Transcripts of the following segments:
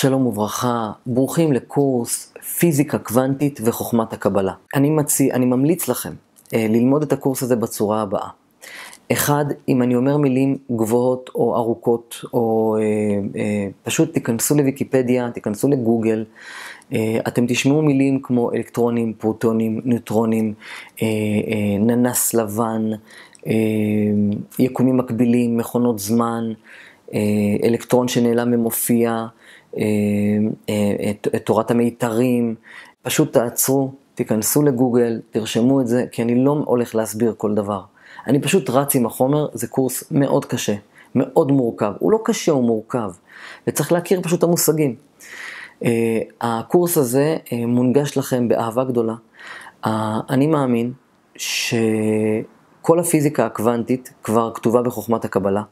שלום וברכה, ברוכים לקורס פיזיקה קוונטית וחוכמת הקבלה. אני, מציא, אני ממליץ לכם אה, ללמוד את הקורס הזה בצורה הבאה. אחד, אם אני אומר מילים גבוהות או ארוכות, או אה, אה, פשוט תיכנסו לוויקיפדיה, תיכנסו לגוגל, אה, אתם תשמעו מילים כמו אלקטרונים, פרוטונים, ניוטרונים, אה, אה, ננס לבן, אה, יקומים מקבילים, מכונות זמן, אה, אלקטרון שנעלם ומופיע, את, את תורת המיתרים, פשוט תעצרו, תיכנסו לגוגל, תרשמו את זה, כי אני לא הולך להסביר כל דבר. אני פשוט רץ עם החומר, זה קורס מאוד קשה, מאוד מורכב. הוא לא קשה, הוא מורכב. וצריך להכיר פשוט את המושגים. Uh, הקורס הזה uh, מונגש לכם באהבה גדולה. אני מאמין שכל הפיזיקה הקוונטית כבר כתובה בחוכמת הקבלה.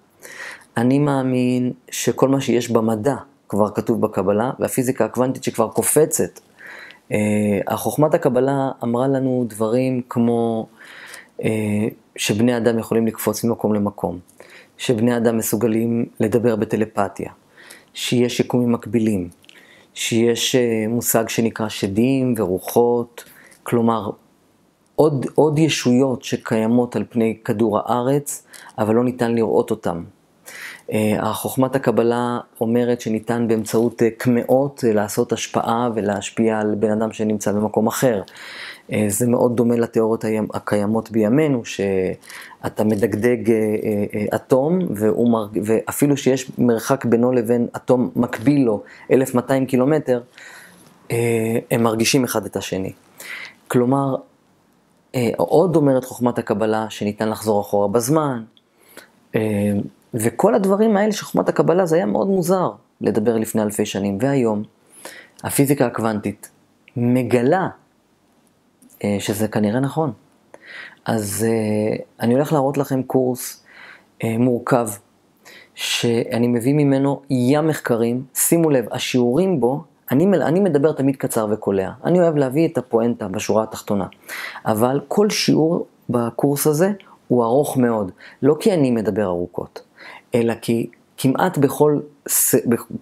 אני מאמין שכל מה שיש במדע כבר כתוב בקבלה, והפיזיקה הקוונטית שכבר קופצת. Uh, החוכמת הקבלה אמרה לנו דברים כמו uh, שבני אדם יכולים לקפוץ ממקום למקום, שבני אדם מסוגלים לדבר בטלפתיה, שיש יקומים מקבילים, שיש uh, מושג שנקרא שדים ורוחות, כלומר עוד, עוד ישויות שקיימות על פני כדור הארץ, אבל לא ניתן לראות אותן. אה, חוכמת הקבלה אומרת שניתן באמצעות אה, קמעות אה, לעשות השפעה ולהשפיע על בן אדם שנמצא במקום אחר. זה מאוד דומה לתיאוריות הקיימות בימינו, שאתה מדגדג אטום, מרג... ואפילו שיש מרחק בינו לבין אטום מקביל לו 1200 קילומטר, הם מרגישים אחד את השני. כלומר, עוד אומרת חוכמת הקבלה שניתן לחזור אחורה בזמן, וכל הדברים האלה של חוכמת הקבלה זה היה מאוד מוזר לדבר לפני אלפי שנים. והיום, הפיזיקה הקוונטית מגלה אה, שזה כנראה נכון. אז אה, אני הולך להראות לכם קורס אה, מורכב, שאני מביא ממנו ים מחקרים. שימו לב, השיעורים בו, אני, אני מדבר תמיד קצר וקולע. אני אוהב להביא את הפואנטה בשורה התחתונה. אבל כל שיעור בקורס הזה הוא ארוך מאוד. לא כי אני מדבר ארוכות, אלא כי כמעט בכל,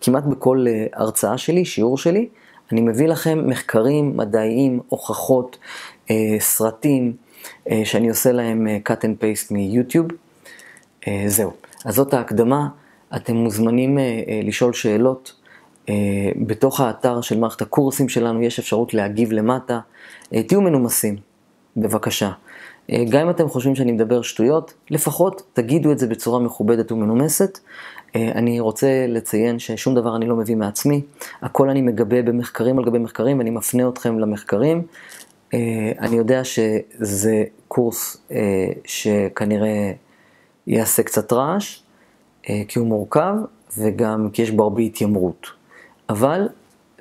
כמעט בכל אה, הרצאה שלי, שיעור שלי, אני מביא לכם מחקרים מדעיים, הוכחות, אה, סרטים, אה, שאני עושה להם cut and paste מיוטיוב. זהו. אז זאת ההקדמה. אתם מוזמנים לשאול שאלות. בתוך האתר של מערכת הקורסים שלנו יש אפשרות להגיב למטה. תהיו מנומסים, בבקשה. אה, גם אם אתם חושבים שאני מדבר שטויות, לפחות תגידו את זה בצורה מכובדת ומנומסת. אה, אני רוצה לציין ששום דבר אני לא מביא מעצמי, הכל אני מגבה במחקרים על גבי מחקרים ואני מפנה אתכם למחקרים. אה, אני יודע שזה קורס שכנראה יעשה קצת רעש, כי הוא מורכב וגם כי יש בו הרבה התיימרות. אבל,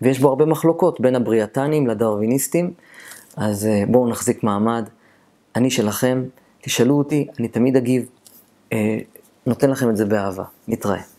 ויש בו הרבה מחלוקות בין הבריאטנים לדרוויניסטים, אז בואו נחזיק מעמד. אני שלכם, תשאלו אותי, אני תמיד אגיב, אה, נותן לכם את זה באהבה. נתראה.